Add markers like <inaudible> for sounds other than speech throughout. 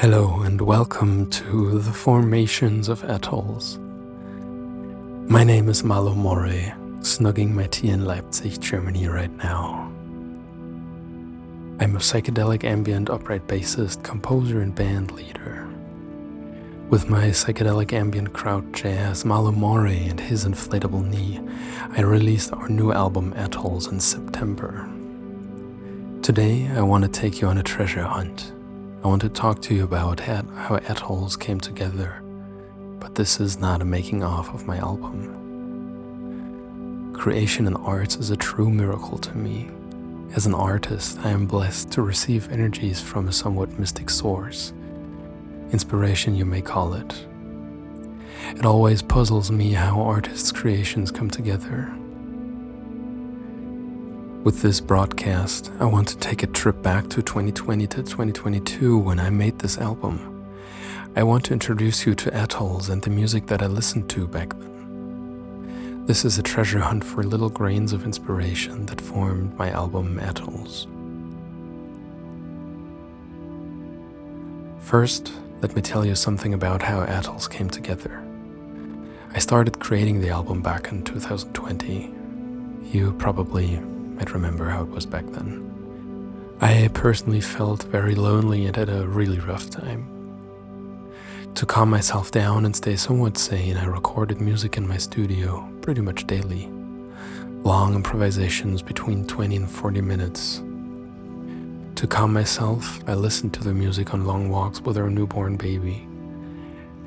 Hello and welcome to the Formations of Atolls. My name is Malo Moray, snugging my tea in Leipzig, Germany right now. I'm a psychedelic ambient upright bassist, composer, and band leader. With my psychedelic ambient Kraut jazz, Malo Moray and his inflatable knee, I released our new album Atolls in September. Today, I want to take you on a treasure hunt I want to talk to you about how Atolls came together, but this is not a making off of my album. Creation in arts is a true miracle to me. As an artist, I am blessed to receive energies from a somewhat mystic source. Inspiration, you may call it. It always puzzles me how artists' creations come together with this broadcast, I want to take a trip back to 2020 to 2022 when I made this album. I want to introduce you to Atolls and the music that I listened to back then. This is a treasure hunt for little grains of inspiration that formed my album Atolls. First, let me tell you something about how Atolls came together. I started creating the album back in 2020. You probably might remember how it was back then. I personally felt very lonely and had a really rough time. To calm myself down and stay somewhat sane, I recorded music in my studio pretty much daily. Long improvisations between 20 and 40 minutes. To calm myself, I listened to the music on long walks with our newborn baby.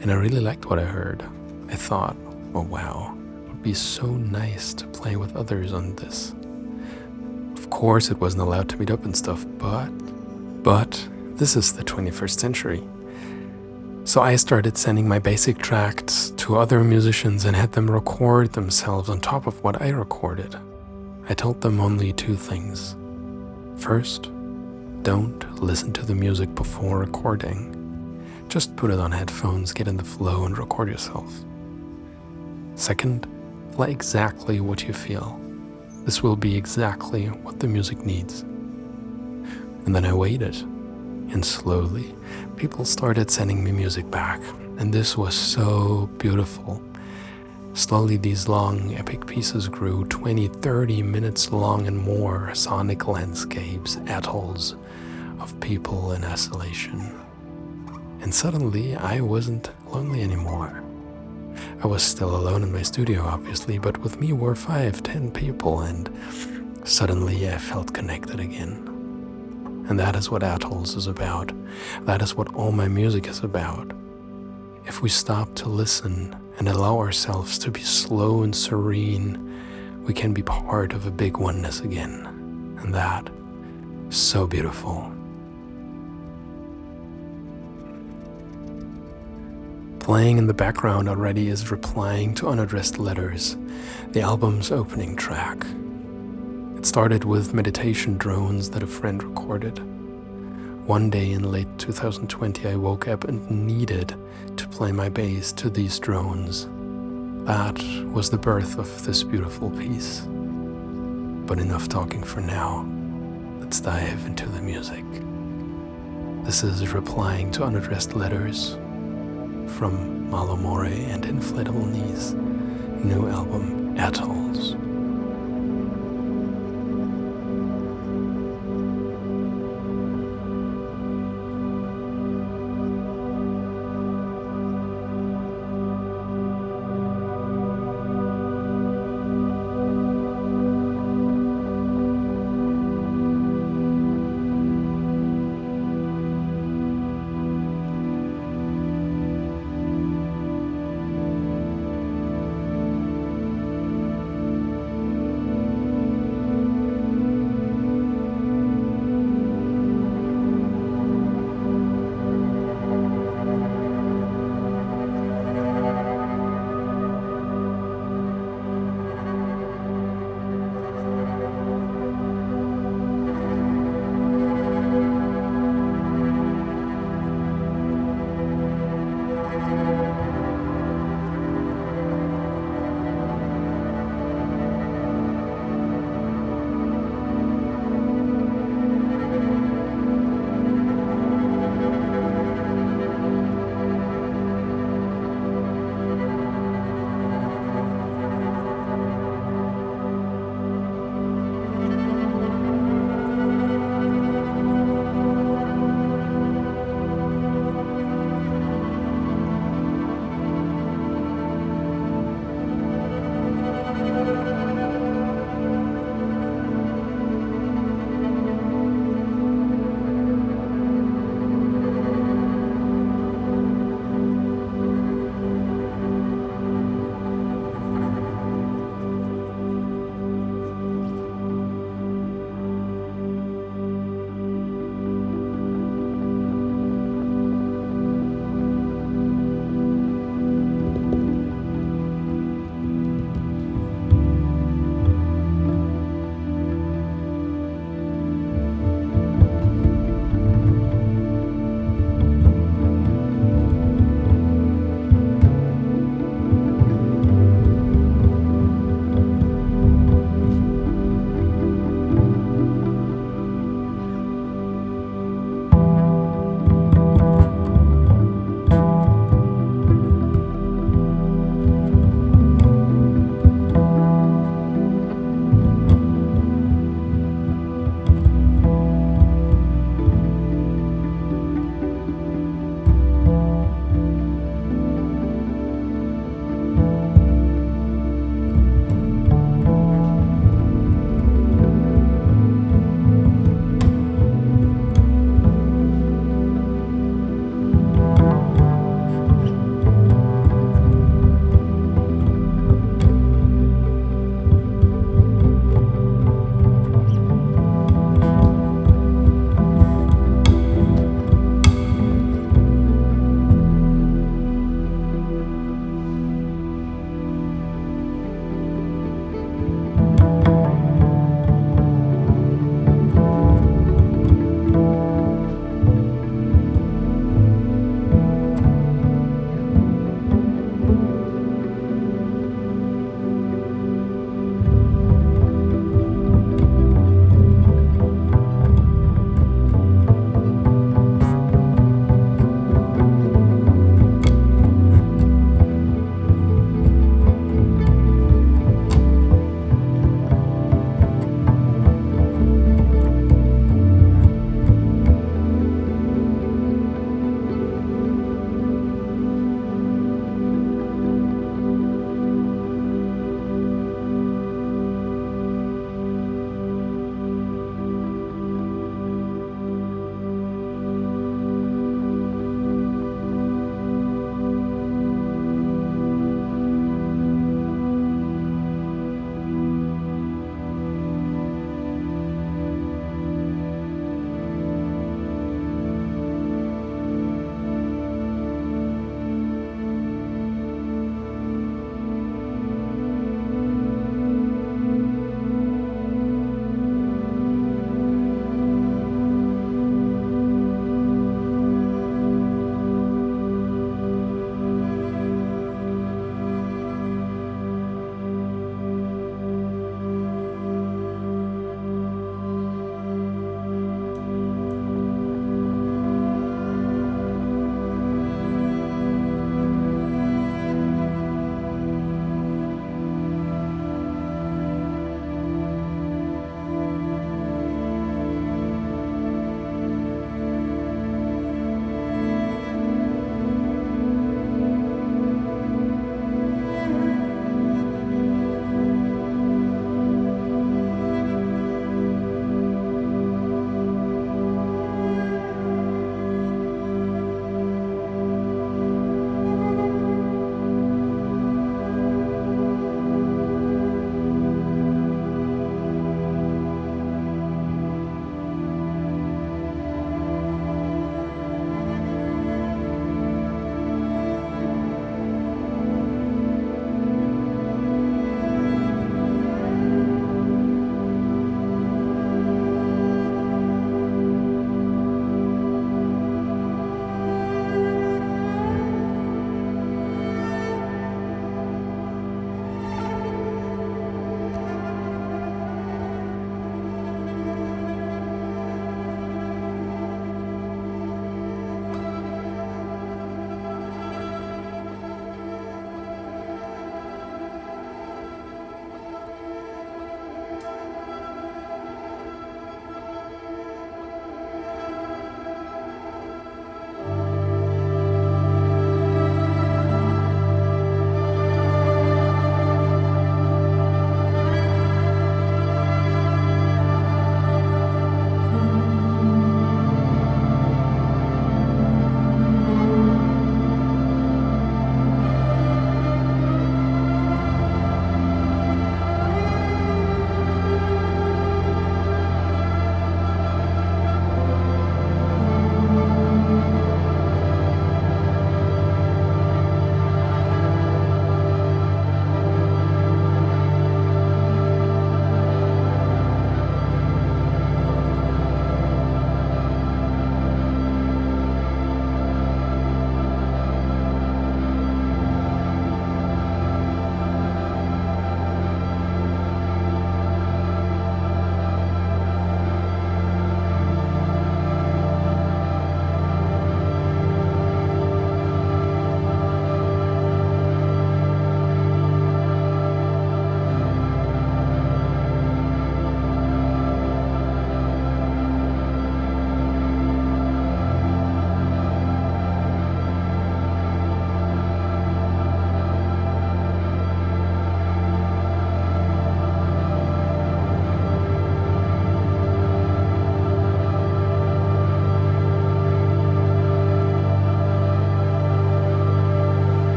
And I really liked what I heard. I thought, oh wow, it would be so nice to play with others on this course, it wasn't allowed to meet up and stuff, but, but this is the 21st century. So I started sending my basic tracks to other musicians and had them record themselves on top of what I recorded. I told them only two things. First, don't listen to the music before recording. Just put it on headphones, get in the flow, and record yourself. Second, play exactly what you feel. This will be exactly what the music needs. And then I waited, and slowly people started sending me music back, and this was so beautiful. Slowly, these long, epic pieces grew 20, 30 minutes long and more sonic landscapes, atolls of people in isolation. And suddenly, I wasn't lonely anymore. I was still alone in my studio, obviously, but with me were five, ten people, and suddenly I felt connected again. And that is what Atolls is about. That is what all my music is about. If we stop to listen and allow ourselves to be slow and serene, we can be part of a big oneness again. And that so beautiful. Playing in the background already is Replying to Unaddressed Letters, the album's opening track. It started with meditation drones that a friend recorded. One day in late 2020, I woke up and needed to play my bass to these drones. That was the birth of this beautiful piece. But enough talking for now. Let's dive into the music. This is Replying to Unaddressed Letters from Malo Moray and Inflatable Knees' new album, Atolls.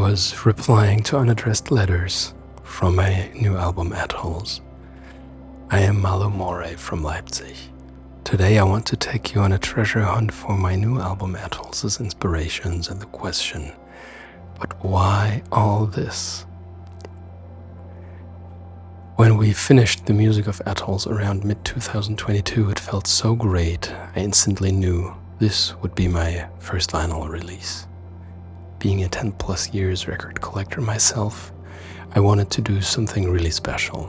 Was replying to unaddressed letters from my new album Atolls. I am Malo Moray from Leipzig. Today I want to take you on a treasure hunt for my new album Atolls' inspirations and the question, but why all this? When we finished the music of Atolls around mid 2022, it felt so great, I instantly knew this would be my first vinyl release. Being a 10 plus years record collector myself, I wanted to do something really special.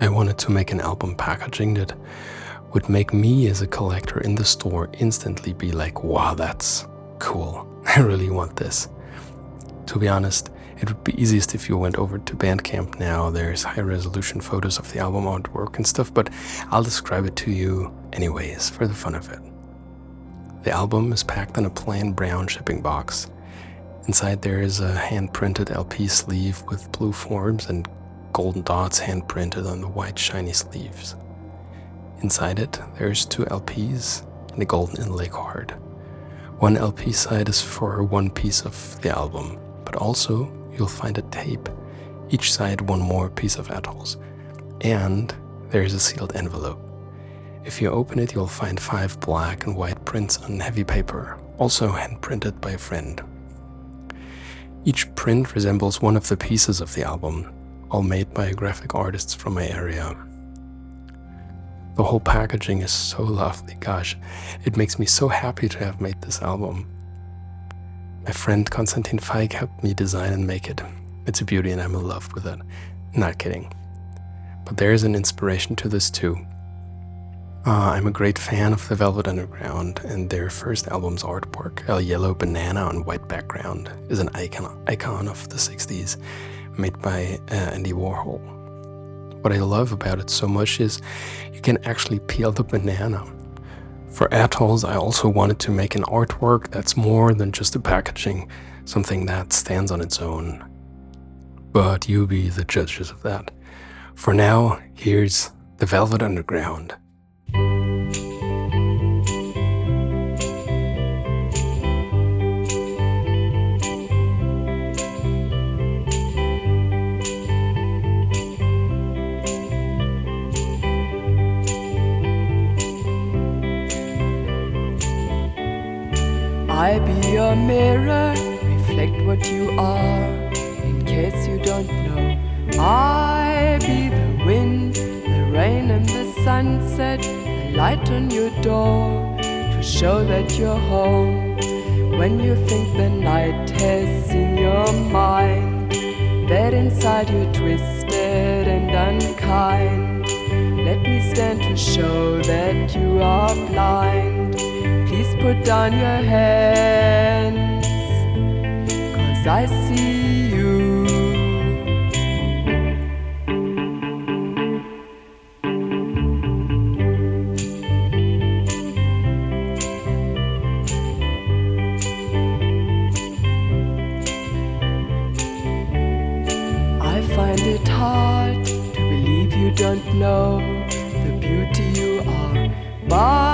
I wanted to make an album packaging that would make me as a collector in the store instantly be like, wow, that's cool. <laughs> I really want this. To be honest, it would be easiest if you went over to Bandcamp now. There's high resolution photos of the album artwork and stuff, but I'll describe it to you anyways for the fun of it. The album is packed in a plain brown shipping box. Inside there is a hand-printed LP sleeve with blue forms and golden dots hand-printed on the white shiny sleeves. Inside it, there's two LPs and a golden inlay card. One LP side is for one piece of the album, but also you'll find a tape, each side one more piece of atolls, and there's a sealed envelope. If you open it, you'll find five black and white prints on heavy paper, also hand printed by a friend. Each print resembles one of the pieces of the album, all made by graphic artists from my area. The whole packaging is so lovely, gosh, it makes me so happy to have made this album. My friend Konstantin Feig helped me design and make it. It's a beauty and I'm in love with it. Not kidding. But there is an inspiration to this too. Uh, I'm a great fan of the Velvet Underground, and their first album's artwork, a yellow banana on white background, is an icon, icon of the 60s, made by uh, Andy Warhol. What I love about it so much is you can actually peel the banana. For Atolls, I also wanted to make an artwork that's more than just the packaging, something that stands on its own. But you be the judges of that. For now, here's The Velvet Underground I be your mirror, reflect what you are, in case you don't know. I be the wind, the rain, and the sunset, the light on your door, to show that you're home. When you think the night has seen your mind, that inside you're twisted and unkind. Let me stand to show that you are blind put down your hands, cause I see you. I find it hard to believe you don't know the beauty you are. But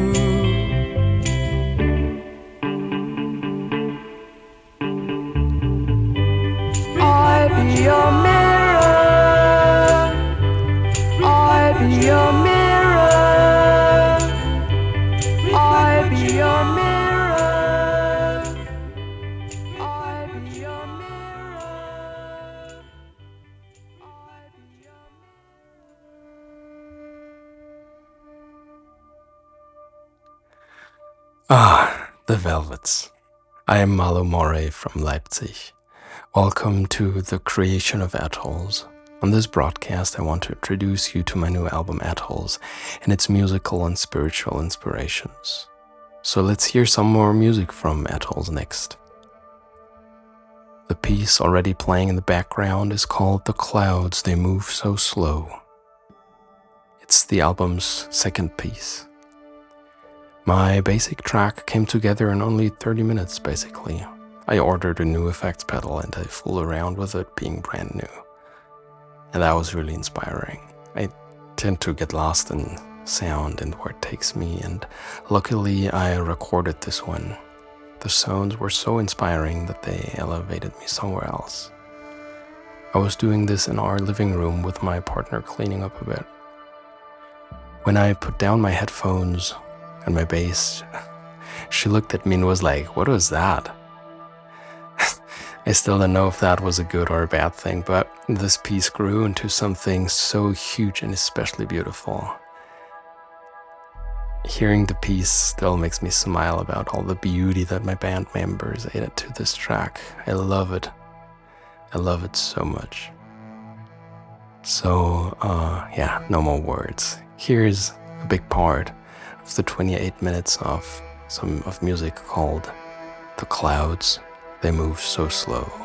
I am Malo Moray from Leipzig. Welcome to the creation of Atolls. On this broadcast, I want to introduce you to my new album Atolls and its musical and spiritual inspirations. So let's hear some more music from Atolls next. The piece already playing in the background is called The Clouds They Move So Slow. It's the album's second piece. My basic track came together in only 30 minutes, basically. I ordered a new effects pedal and I fooled around with it being brand new. And that was really inspiring. I tend to get lost in sound and where it takes me, and luckily I recorded this one. The sounds were so inspiring that they elevated me somewhere else. I was doing this in our living room with my partner cleaning up a bit. When I put down my headphones and my bass, she looked at me and was like, What was that? I still don't know if that was a good or a bad thing, but this piece grew into something so huge and especially beautiful. Hearing the piece still makes me smile about all the beauty that my band members added to this track. I love it. I love it so much. So, uh, yeah, no more words. Here's a big part of the 28 minutes of some of music called The Clouds they move so slow.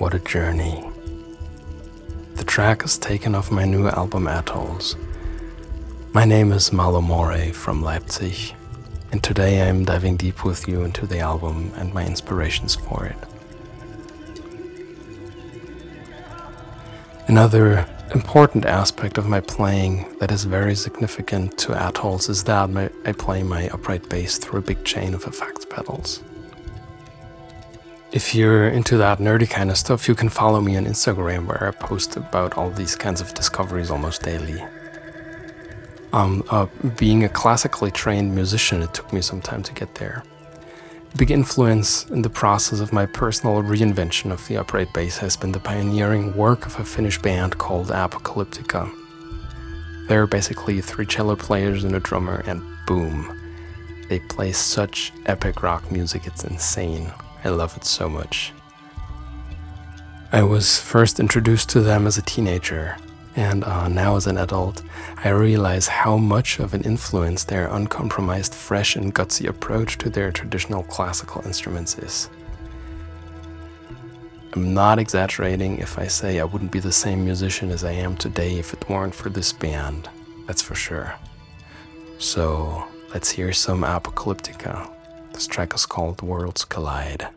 What a journey. The track is taken off my new album Atolls. My name is Malo Moray from Leipzig, and today I am diving deep with you into the album and my inspirations for it. Another important aspect of my playing that is very significant to Atolls is that I play my upright bass through a big chain of effects pedals. If you're into that nerdy kind of stuff, you can follow me on Instagram where I post about all these kinds of discoveries almost daily. Um, uh, being a classically trained musician, it took me some time to get there. Big influence in the process of my personal reinvention of the upright bass has been the pioneering work of a Finnish band called Apocalyptica. They're basically three cello players and a drummer, and boom, they play such epic rock music, it's insane. I love it so much. I was first introduced to them as a teenager, and uh, now as an adult, I realize how much of an influence their uncompromised, fresh, and gutsy approach to their traditional classical instruments is. I'm not exaggerating if I say I wouldn't be the same musician as I am today if it weren't for this band, that's for sure. So, let's hear some Apocalyptica. This track is called Worlds Collide.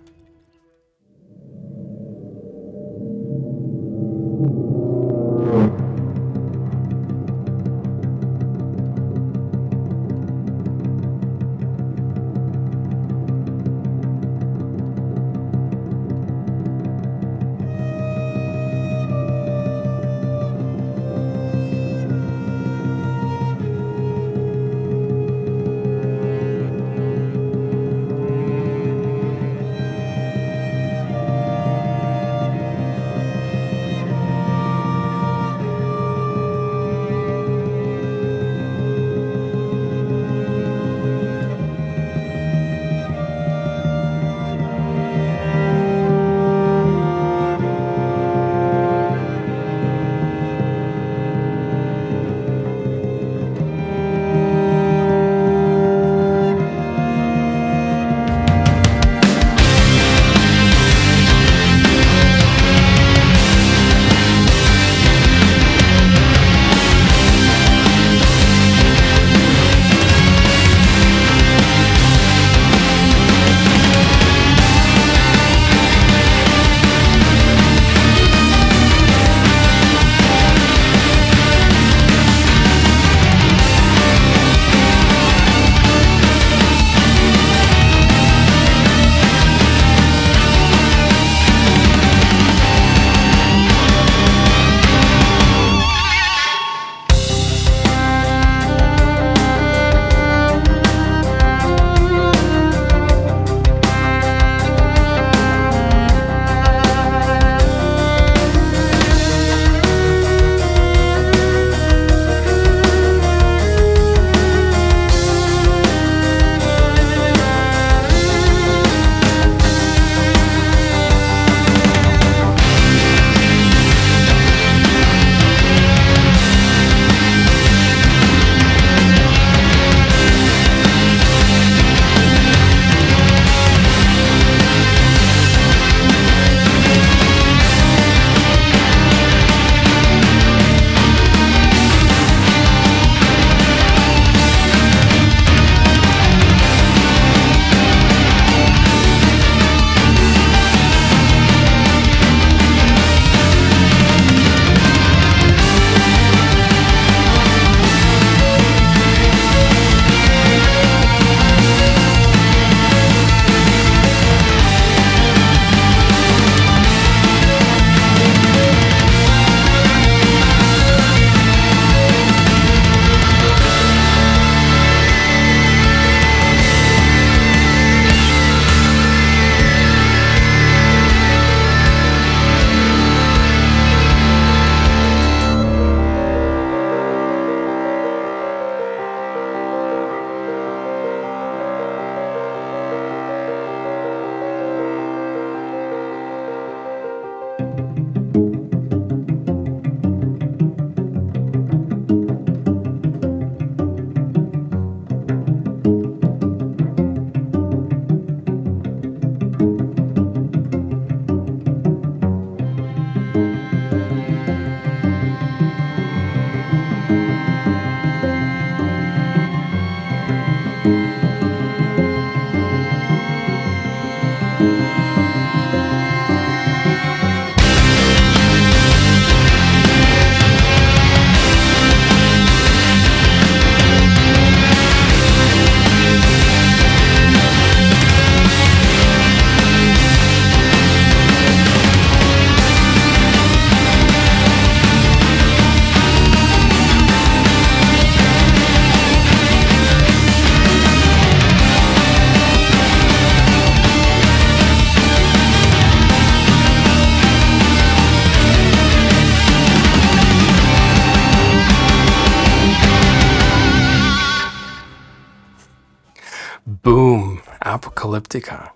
Apocalyptica.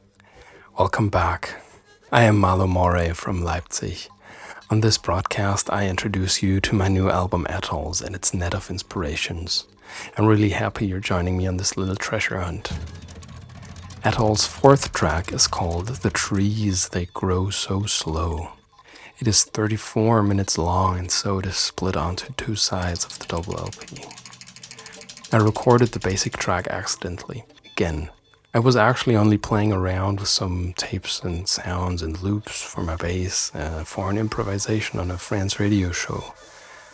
Welcome back. I am Malo Moray from Leipzig. On this broadcast, I introduce you to my new album Atolls and its net of inspirations. I'm really happy you're joining me on this little treasure hunt. Atoll's fourth track is called The Trees They Grow So Slow. It is 34 minutes long and so it is split onto two sides of the double LP. I recorded the basic track accidentally, again, I was actually only playing around with some tapes and sounds and loops for my bass uh, for an improvisation on a France radio show.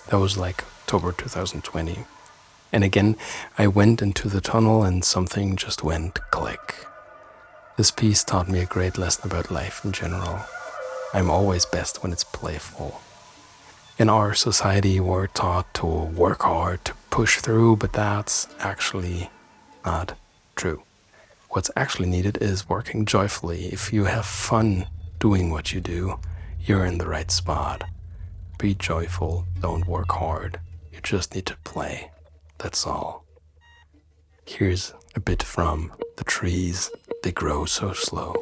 That was like October 2020. And again, I went into the tunnel and something just went click. This piece taught me a great lesson about life in general. I'm always best when it's playful. In our society, we're taught to work hard, to push through, but that's actually not true. What's actually needed is working joyfully. If you have fun doing what you do, you're in the right spot. Be joyful, don't work hard. You just need to play. That's all. Here's a bit from The Trees They Grow So Slow.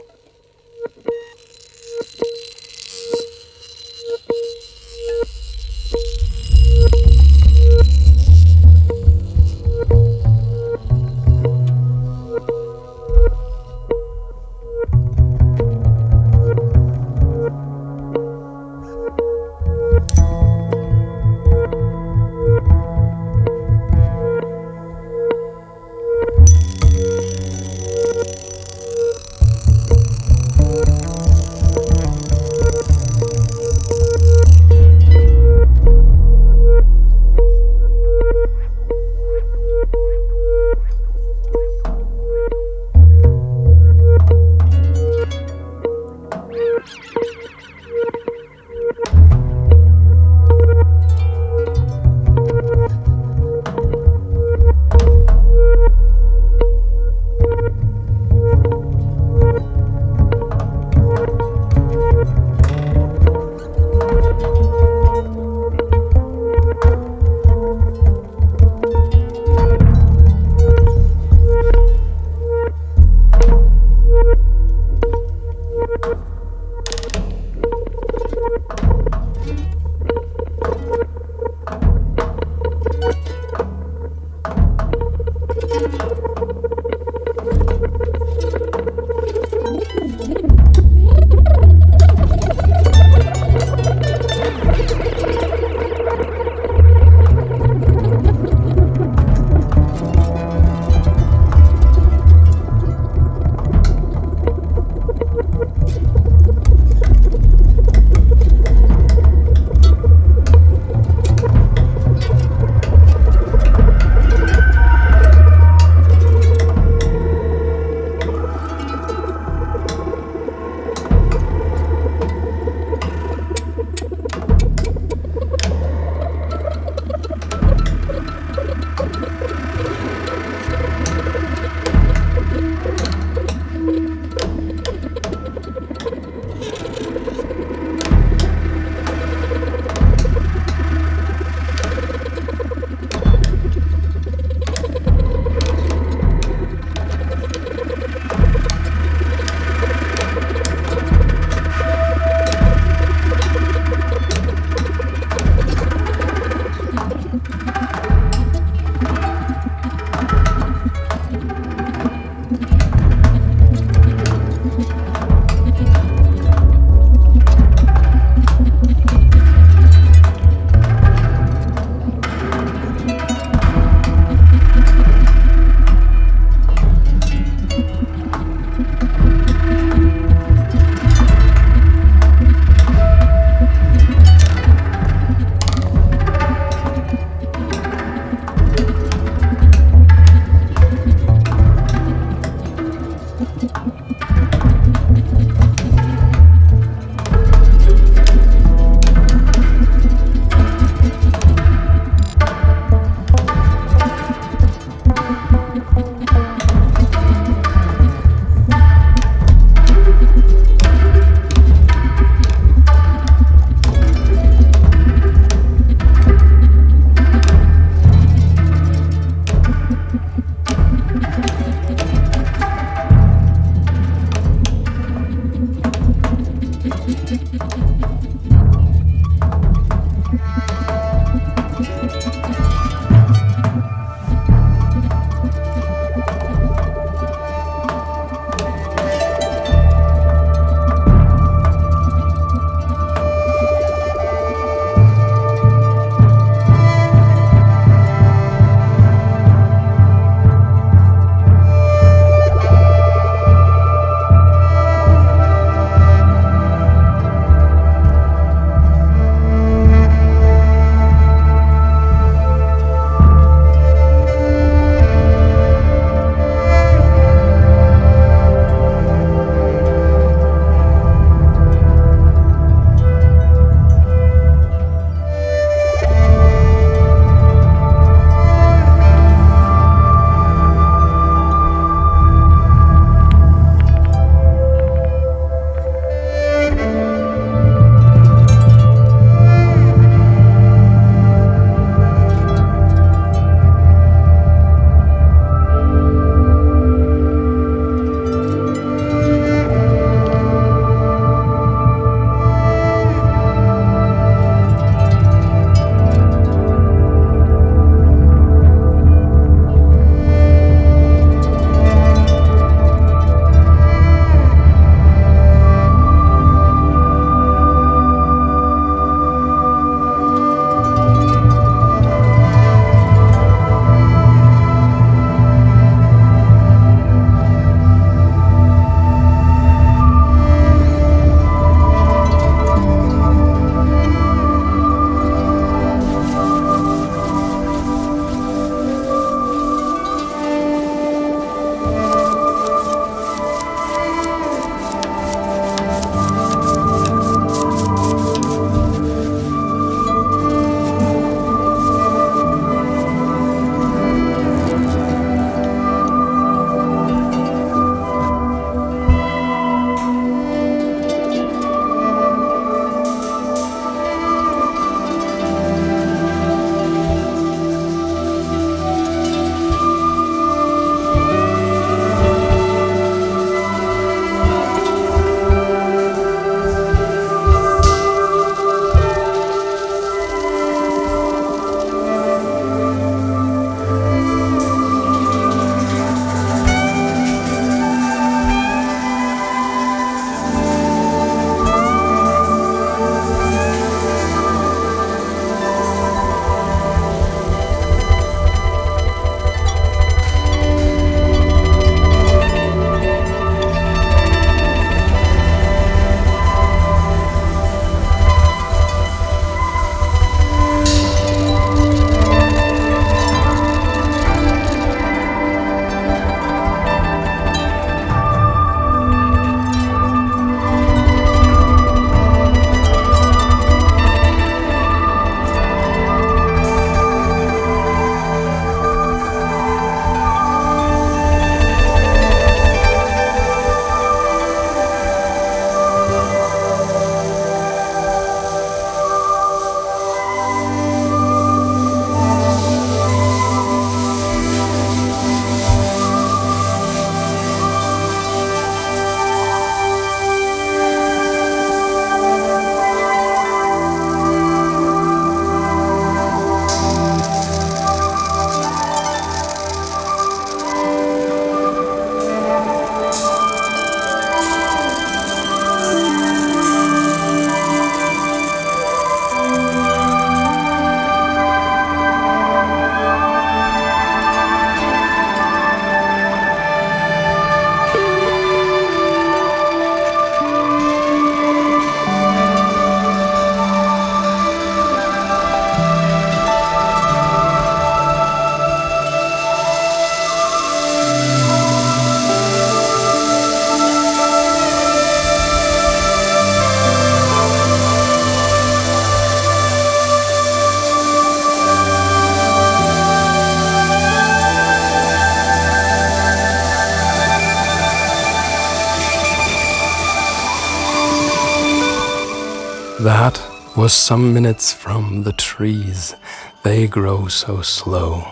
Was some minutes from the trees. They grow so slow.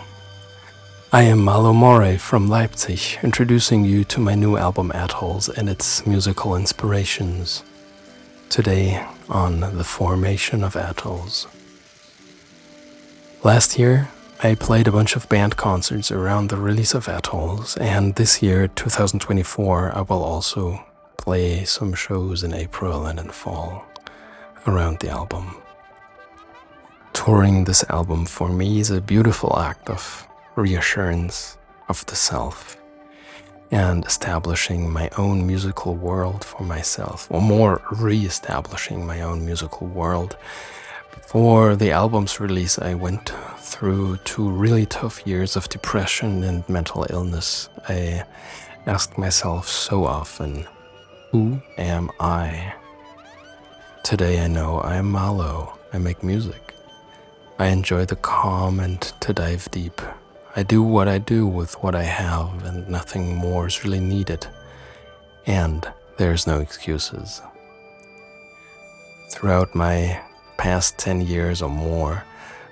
I am Malo Moray from Leipzig, introducing you to my new album Atolls and its musical inspirations. Today on the formation of atolls. Last year, I played a bunch of band concerts around the release of Atolls, and this year, 2024, I will also play some shows in April and in fall around the album. Touring this album for me is a beautiful act of reassurance of the self and establishing my own musical world for myself, or more, re establishing my own musical world. Before the album's release, I went through two really tough years of depression and mental illness. I asked myself so often, Who am I? Today I know I am Malo. I make music. I enjoy the calm and to dive deep. I do what I do with what I have, and nothing more is really needed. And there's no excuses. Throughout my past 10 years or more,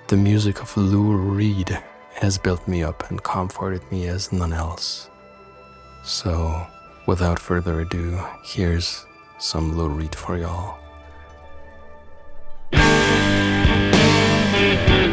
the music of Lou Reed has built me up and comforted me as none else. So, without further ado, here's some Lou Reed for y'all. Sometimes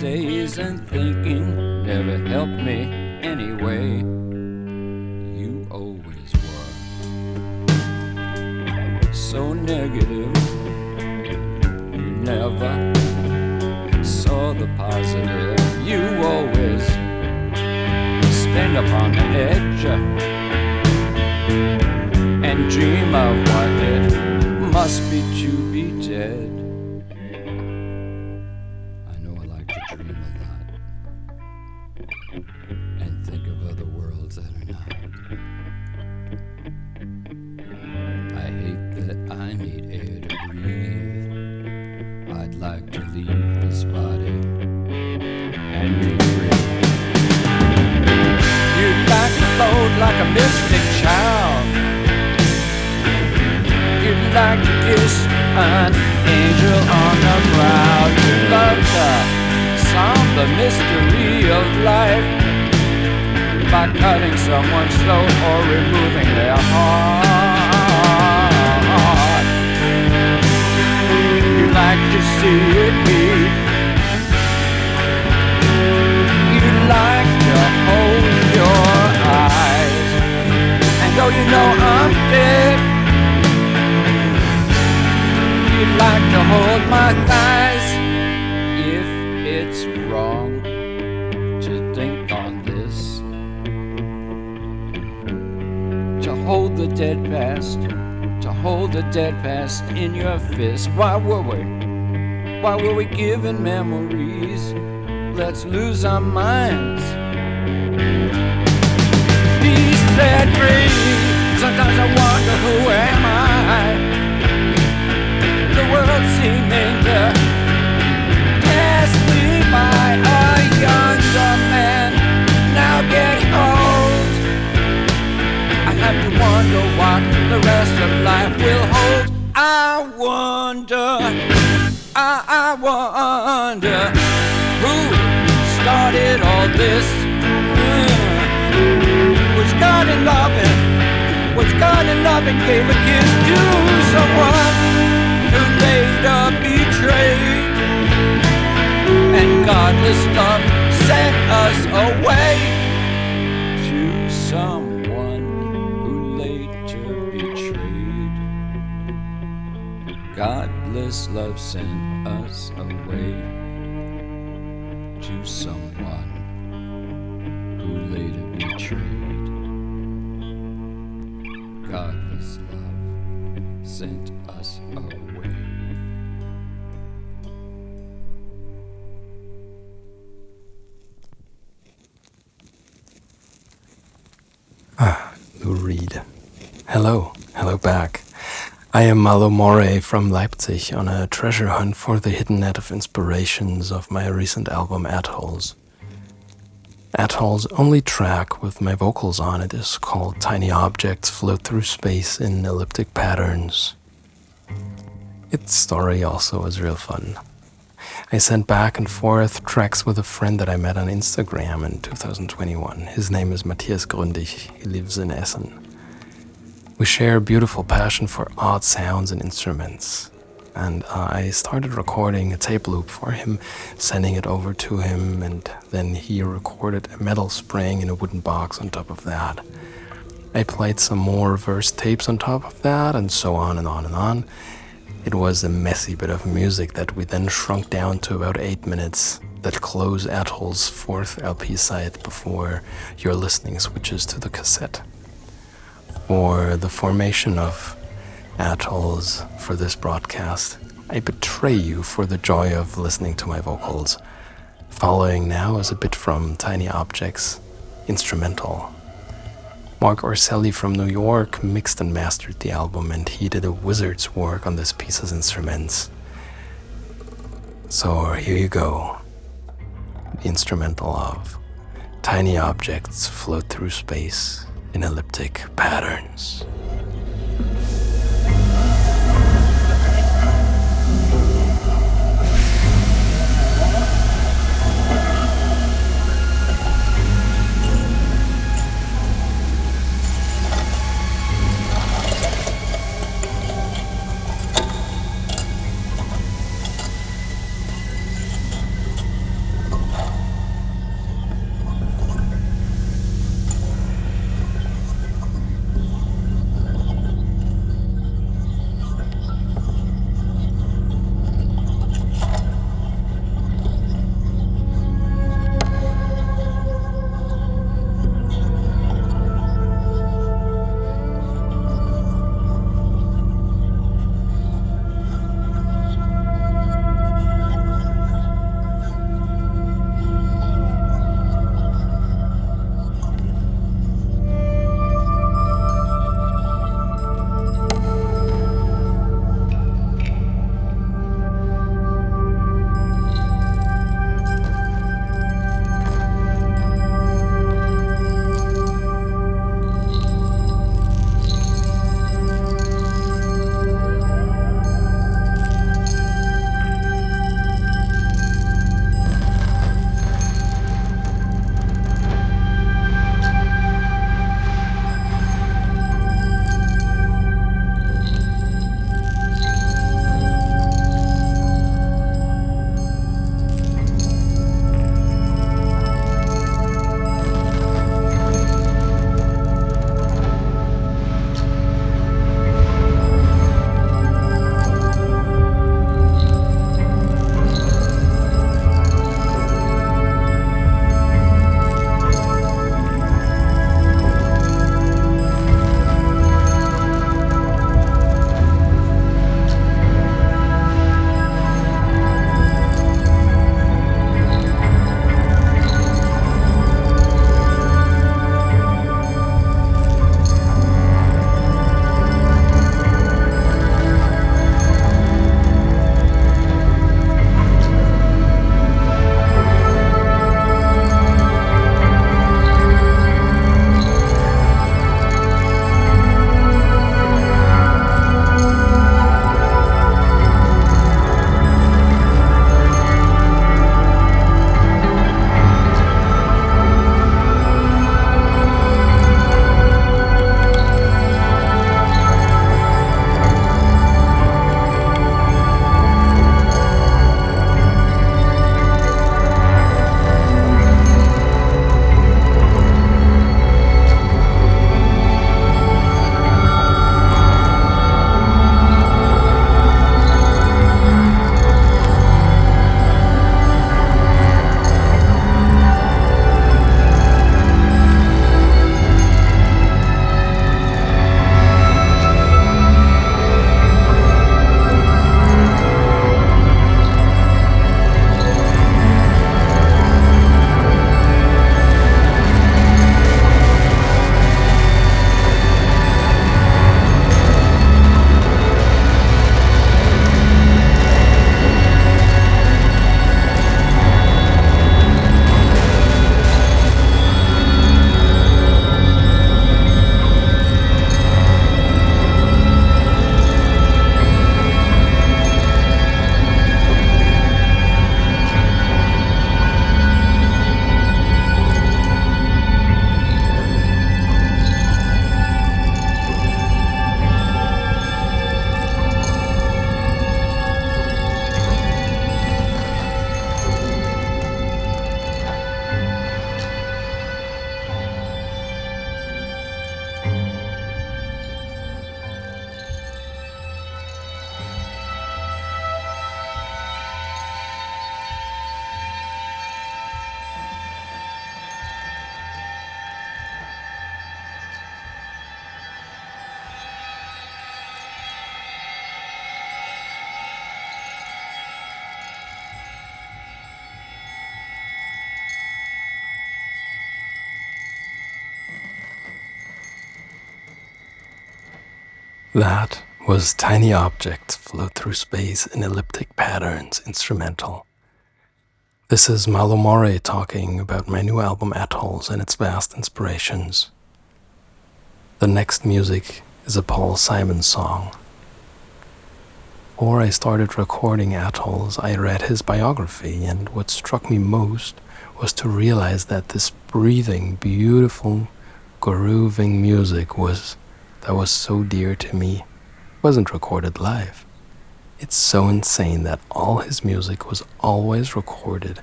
daze and thinking never helped me anyway. You always were so negative. You never saw the positive. You always stand up on the edge and dream of what it must be to be dead. Cutting someone slow or removing their heart. You'd like to see it beat. You'd like to hold your eyes. And though you know I'm dead, you'd like to hold my thighs dead past, to hold the dead past in your fist. Why were we? Why were we given memories? Let's lose our minds. Be set free. Sometimes I wonder who am I? The world seeming to pass me by. A younger have to wonder what the rest of life will hold. I wonder, I, I wonder who started all this. Hmm. Was God in loving? Was God in loving gave a kiss to someone who later betrayed? And godless love sent us away Godless love sent us away to someone who later betrayed. Godless love sent us away. Ah, Lou Reed. Hello, hello back. I am Malo Moray from Leipzig on a treasure hunt for the hidden net of inspirations of my recent album Atolls. Atolls' only track with my vocals on it is called Tiny Objects Float Through Space in Elliptic Patterns. Its story also was real fun. I sent back and forth tracks with a friend that I met on Instagram in 2021. His name is Matthias Gründig. He lives in Essen. We share a beautiful passion for odd sounds and instruments. And uh, I started recording a tape loop for him, sending it over to him, and then he recorded a metal spring in a wooden box on top of that. I played some more reverse tapes on top of that, and so on and on and on. It was a messy bit of music that we then shrunk down to about eight minutes that close Atoll's fourth LP side before your listening switches to the cassette. For the formation of Atolls for this broadcast, I betray you for the joy of listening to my vocals. Following now is a bit from Tiny Objects, instrumental. Marc Urselli from New York mixed and mastered the album, and he did a wizard's work on this piece's instruments. So here you go. The instrumental of Tiny Objects Float Through Space in Elliptic Patterns. That was Tiny Objects Float Through Space in Elliptic Patterns instrumental. This is Malo Moray talking about my new album Atolls and its vast inspirations. The next music is a Paul Simon song. Before I started recording Atolls, I read his biography, and what struck me most was to realize that this breathing, beautiful, grooving music was that was so dear to me wasn't recorded live. It's so insane that all his music was always recorded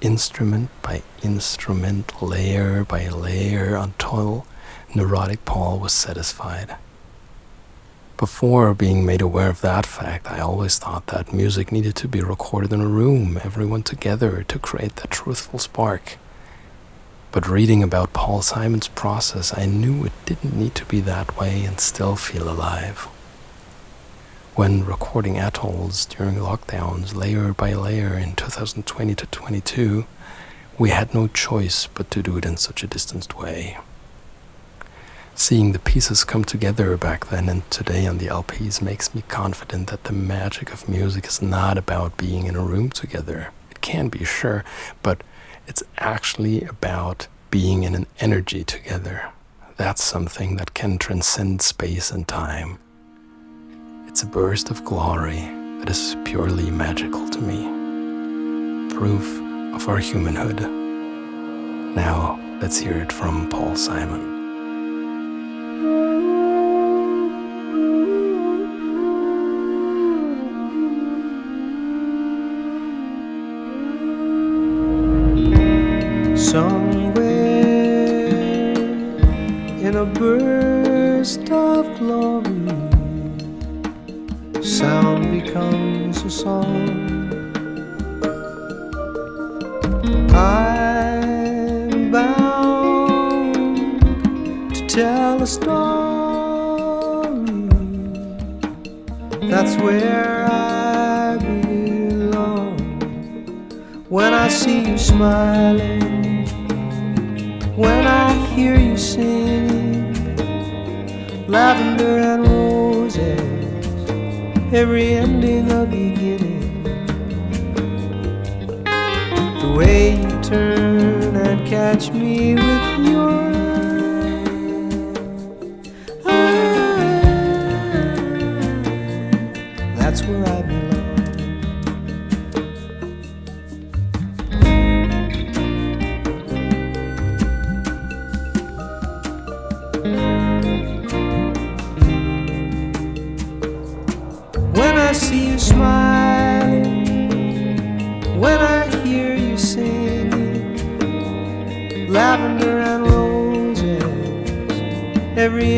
instrument by instrument, layer by layer, until neurotic Paul was satisfied. Before being made aware of that fact, I always thought that music needed to be recorded in a room, everyone together, to create that truthful spark. But reading about Paul Simon's process, I knew it didn't need to be that way and still feel alive. When recording atolls during lockdowns, layer by layer in 2020 to 22, we had no choice but to do it in such a distanced way. Seeing the pieces come together back then and today on the LPs makes me confident that the magic of music is not about being in a room together. It can be, sure, but it's actually about being in an energy together. That's something that can transcend space and time. It's a burst of glory that is purely magical to me. Proof of our humanhood. Now, let's hear it from Paul Simon. somewhere in a burst of glory. Sound becomes a song. I'm bound to tell a story. That's where I belong when I see you smiling hear you sing lavender and roses, every ending a beginning. The way you turn and catch me with your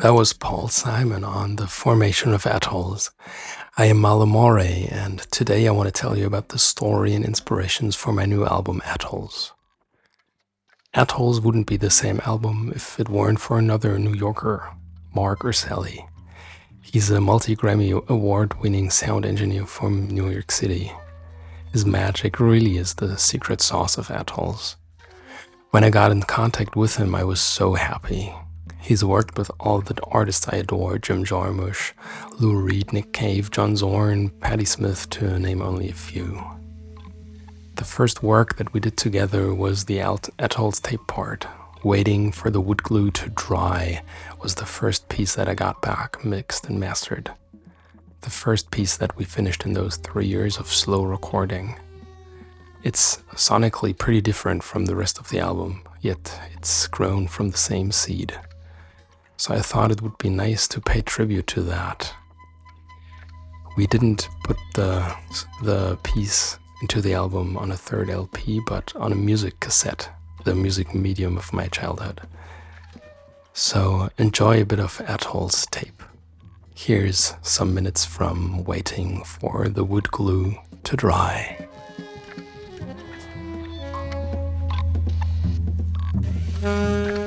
That was Paul Simon on the formation of atolls. I am Malo Moray, and today I want to tell you about the story and inspirations for my new album, Atolls. Atolls wouldn't be the same album if it weren't for another New Yorker, Marc Urselli. He's a multi Grammy award winning sound engineer from New York City. His magic really is the secret sauce of Atolls. When I got in contact with him, I was so happy. He's worked with all the artists I adore Jim Jarmusch, Lou Reed, Nick Cave, John Zorn, Patti Smith, to name only a few. The first work that we did together was the Alt Atolls tape part. Waiting for the wood glue to dry was the first piece that I got back, mixed and mastered. The first piece that we finished in those three years of slow recording. It's sonically pretty different from the rest of the album, yet it's grown from the same seed. So I thought it would be nice to pay tribute to that. We didn't put the, the piece into the album on a third LP, but on a music cassette, the music medium of my childhood. So enjoy a bit of Atoll's tape. Here's some minutes from waiting for the wood glue to dry. <laughs>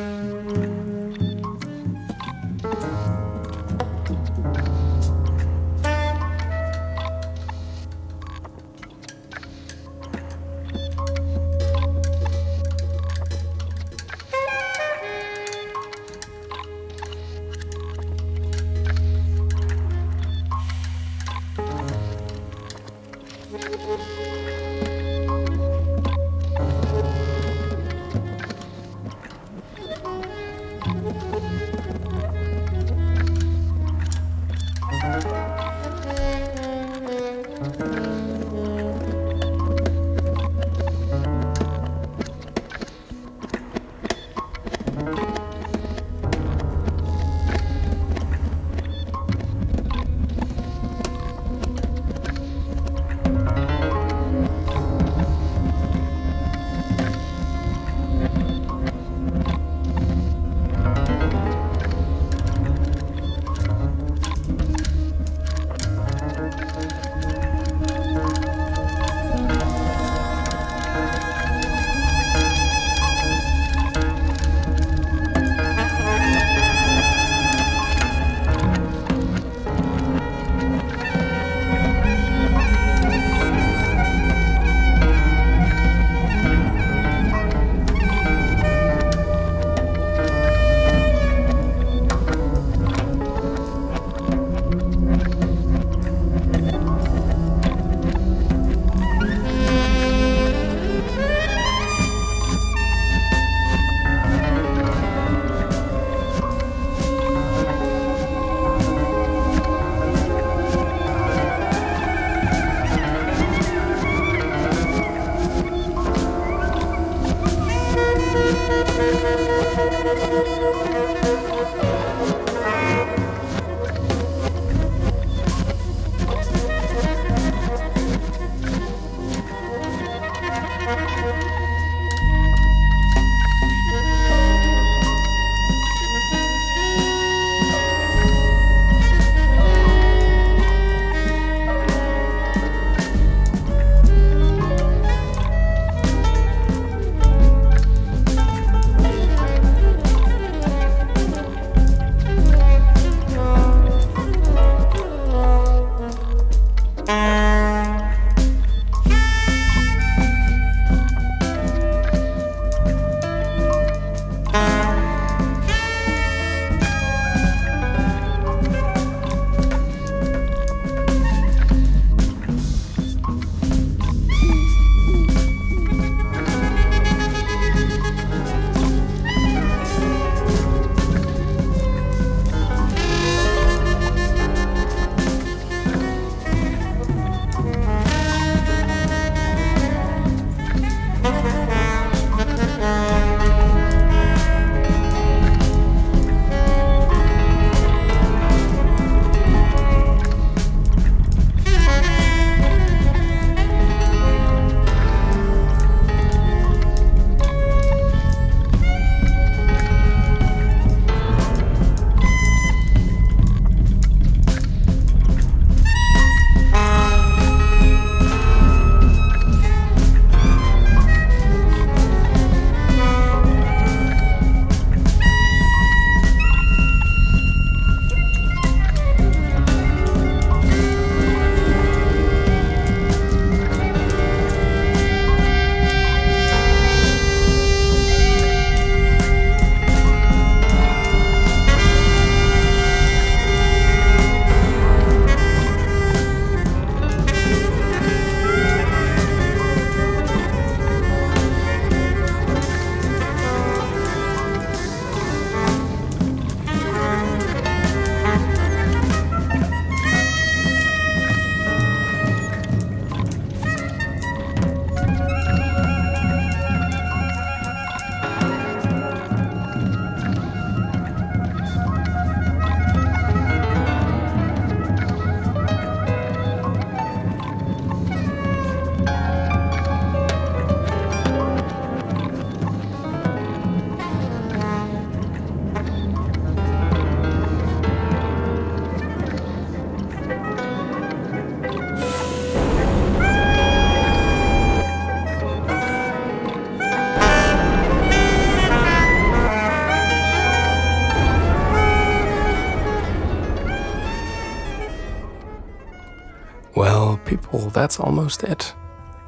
that's almost it.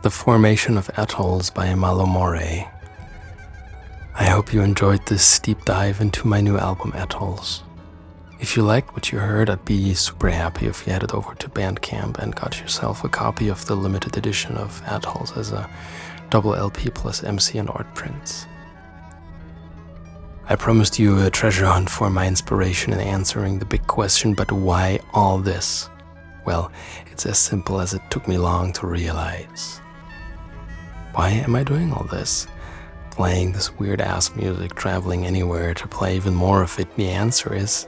The Formation of Atolls by Malo Moray. I hope you enjoyed this steep dive into my new album, Atolls. If you liked what you heard, I'd be super happy if you headed over to Bandcamp and got yourself a copy of the limited edition of Atolls as a double LP plus MC and art prints. I promised you a treasure hunt for my inspiration in answering the big question, but why all this? Well, it's as simple as it took me long to realize. Why am I doing all this? Playing this weird ass music, traveling anywhere to play even more of it? The answer is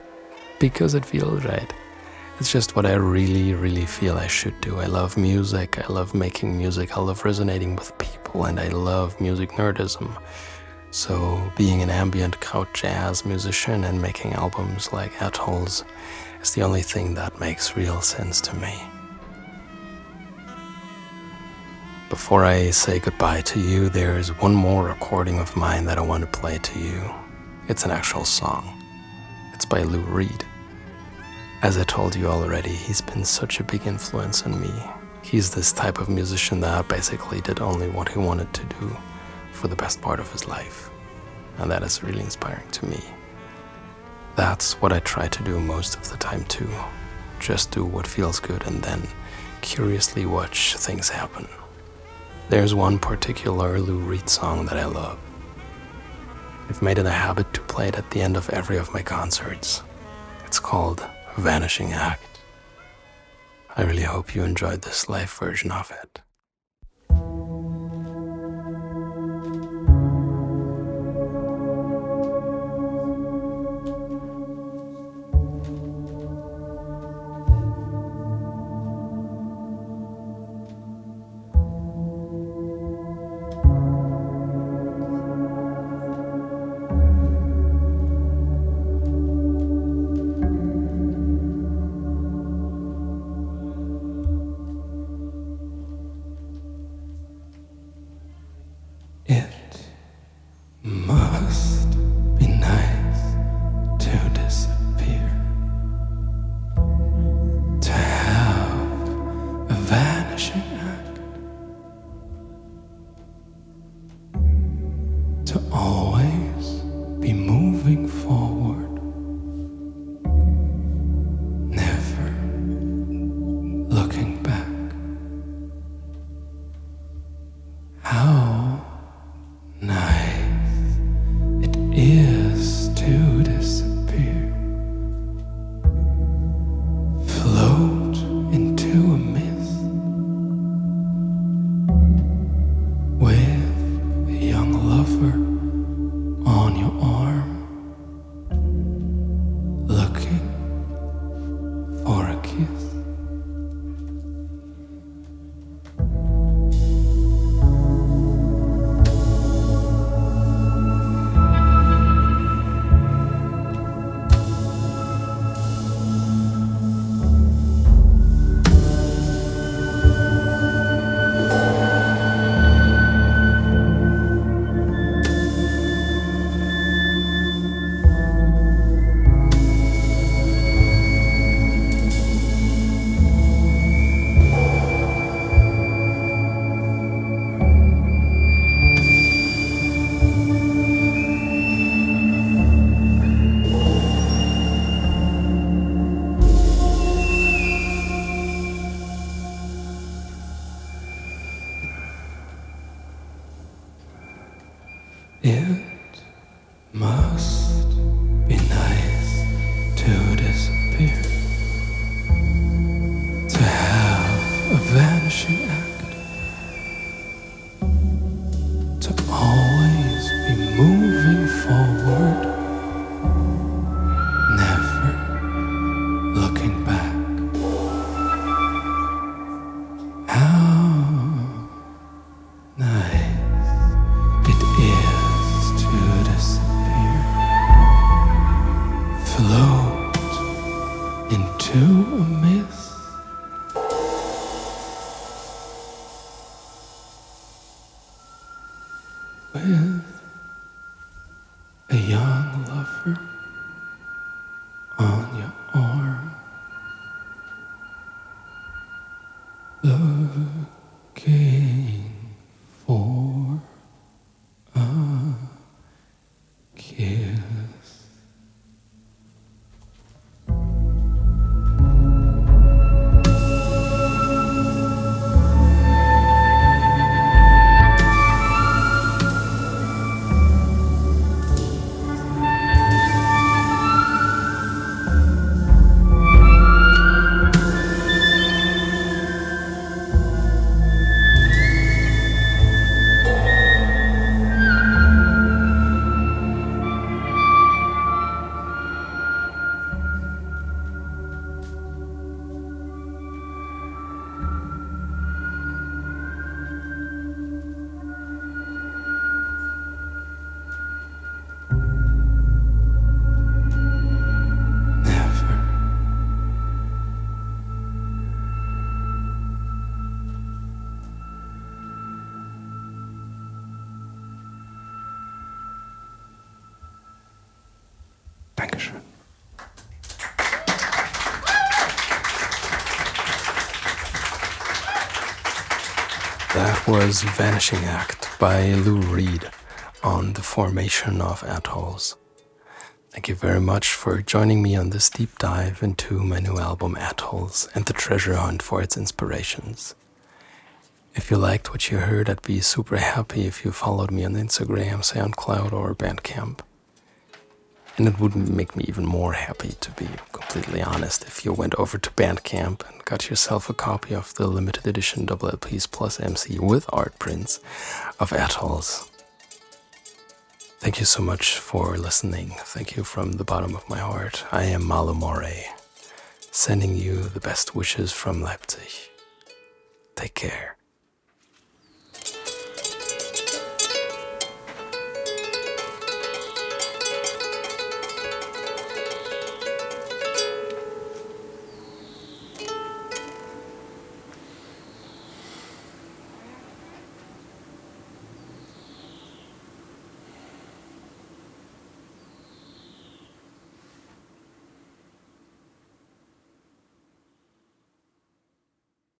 because it feels right. It's just what I really, really feel I should do. I love music, I love making music, I love resonating with people, and I love music nerdism. So, being an ambient kraut jazz musician and making albums like Atolls is the only thing that makes real sense to me. Before I say goodbye to you, there is one more recording of mine that I want to play to you. It's an actual song. It's by Lou Reed. As I told you already, he's been such a big influence on me. He's this type of musician that basically did only what he wanted to do for the best part of his life. And that is really inspiring to me. That's what I try to do most of the time too. Just do what feels good and then curiously watch things happen. There's one particular Lou Reed song that I love. I've made it a habit to play it at the end of every of my concerts. It's called Vanishing Act. I really hope you enjoyed this live version of it. into a mist. Was Vanishing Act by Lou Reed on the formation of atolls. Thank you very much for joining me on this deep dive into my new album Atolls and the treasure hunt for its inspirations. If you liked what you heard, I'd be super happy if you followed me on Instagram, SoundCloud, or Bandcamp. And it would make me even more happy, to be completely honest, if you went over to Bandcamp and got yourself a copy of the limited edition double LPs plus MC with art prints of Atolls. Thank you so much for listening. Thank you from the bottom of my heart. I am Malo Moray, sending you the best wishes from Leipzig. Take care.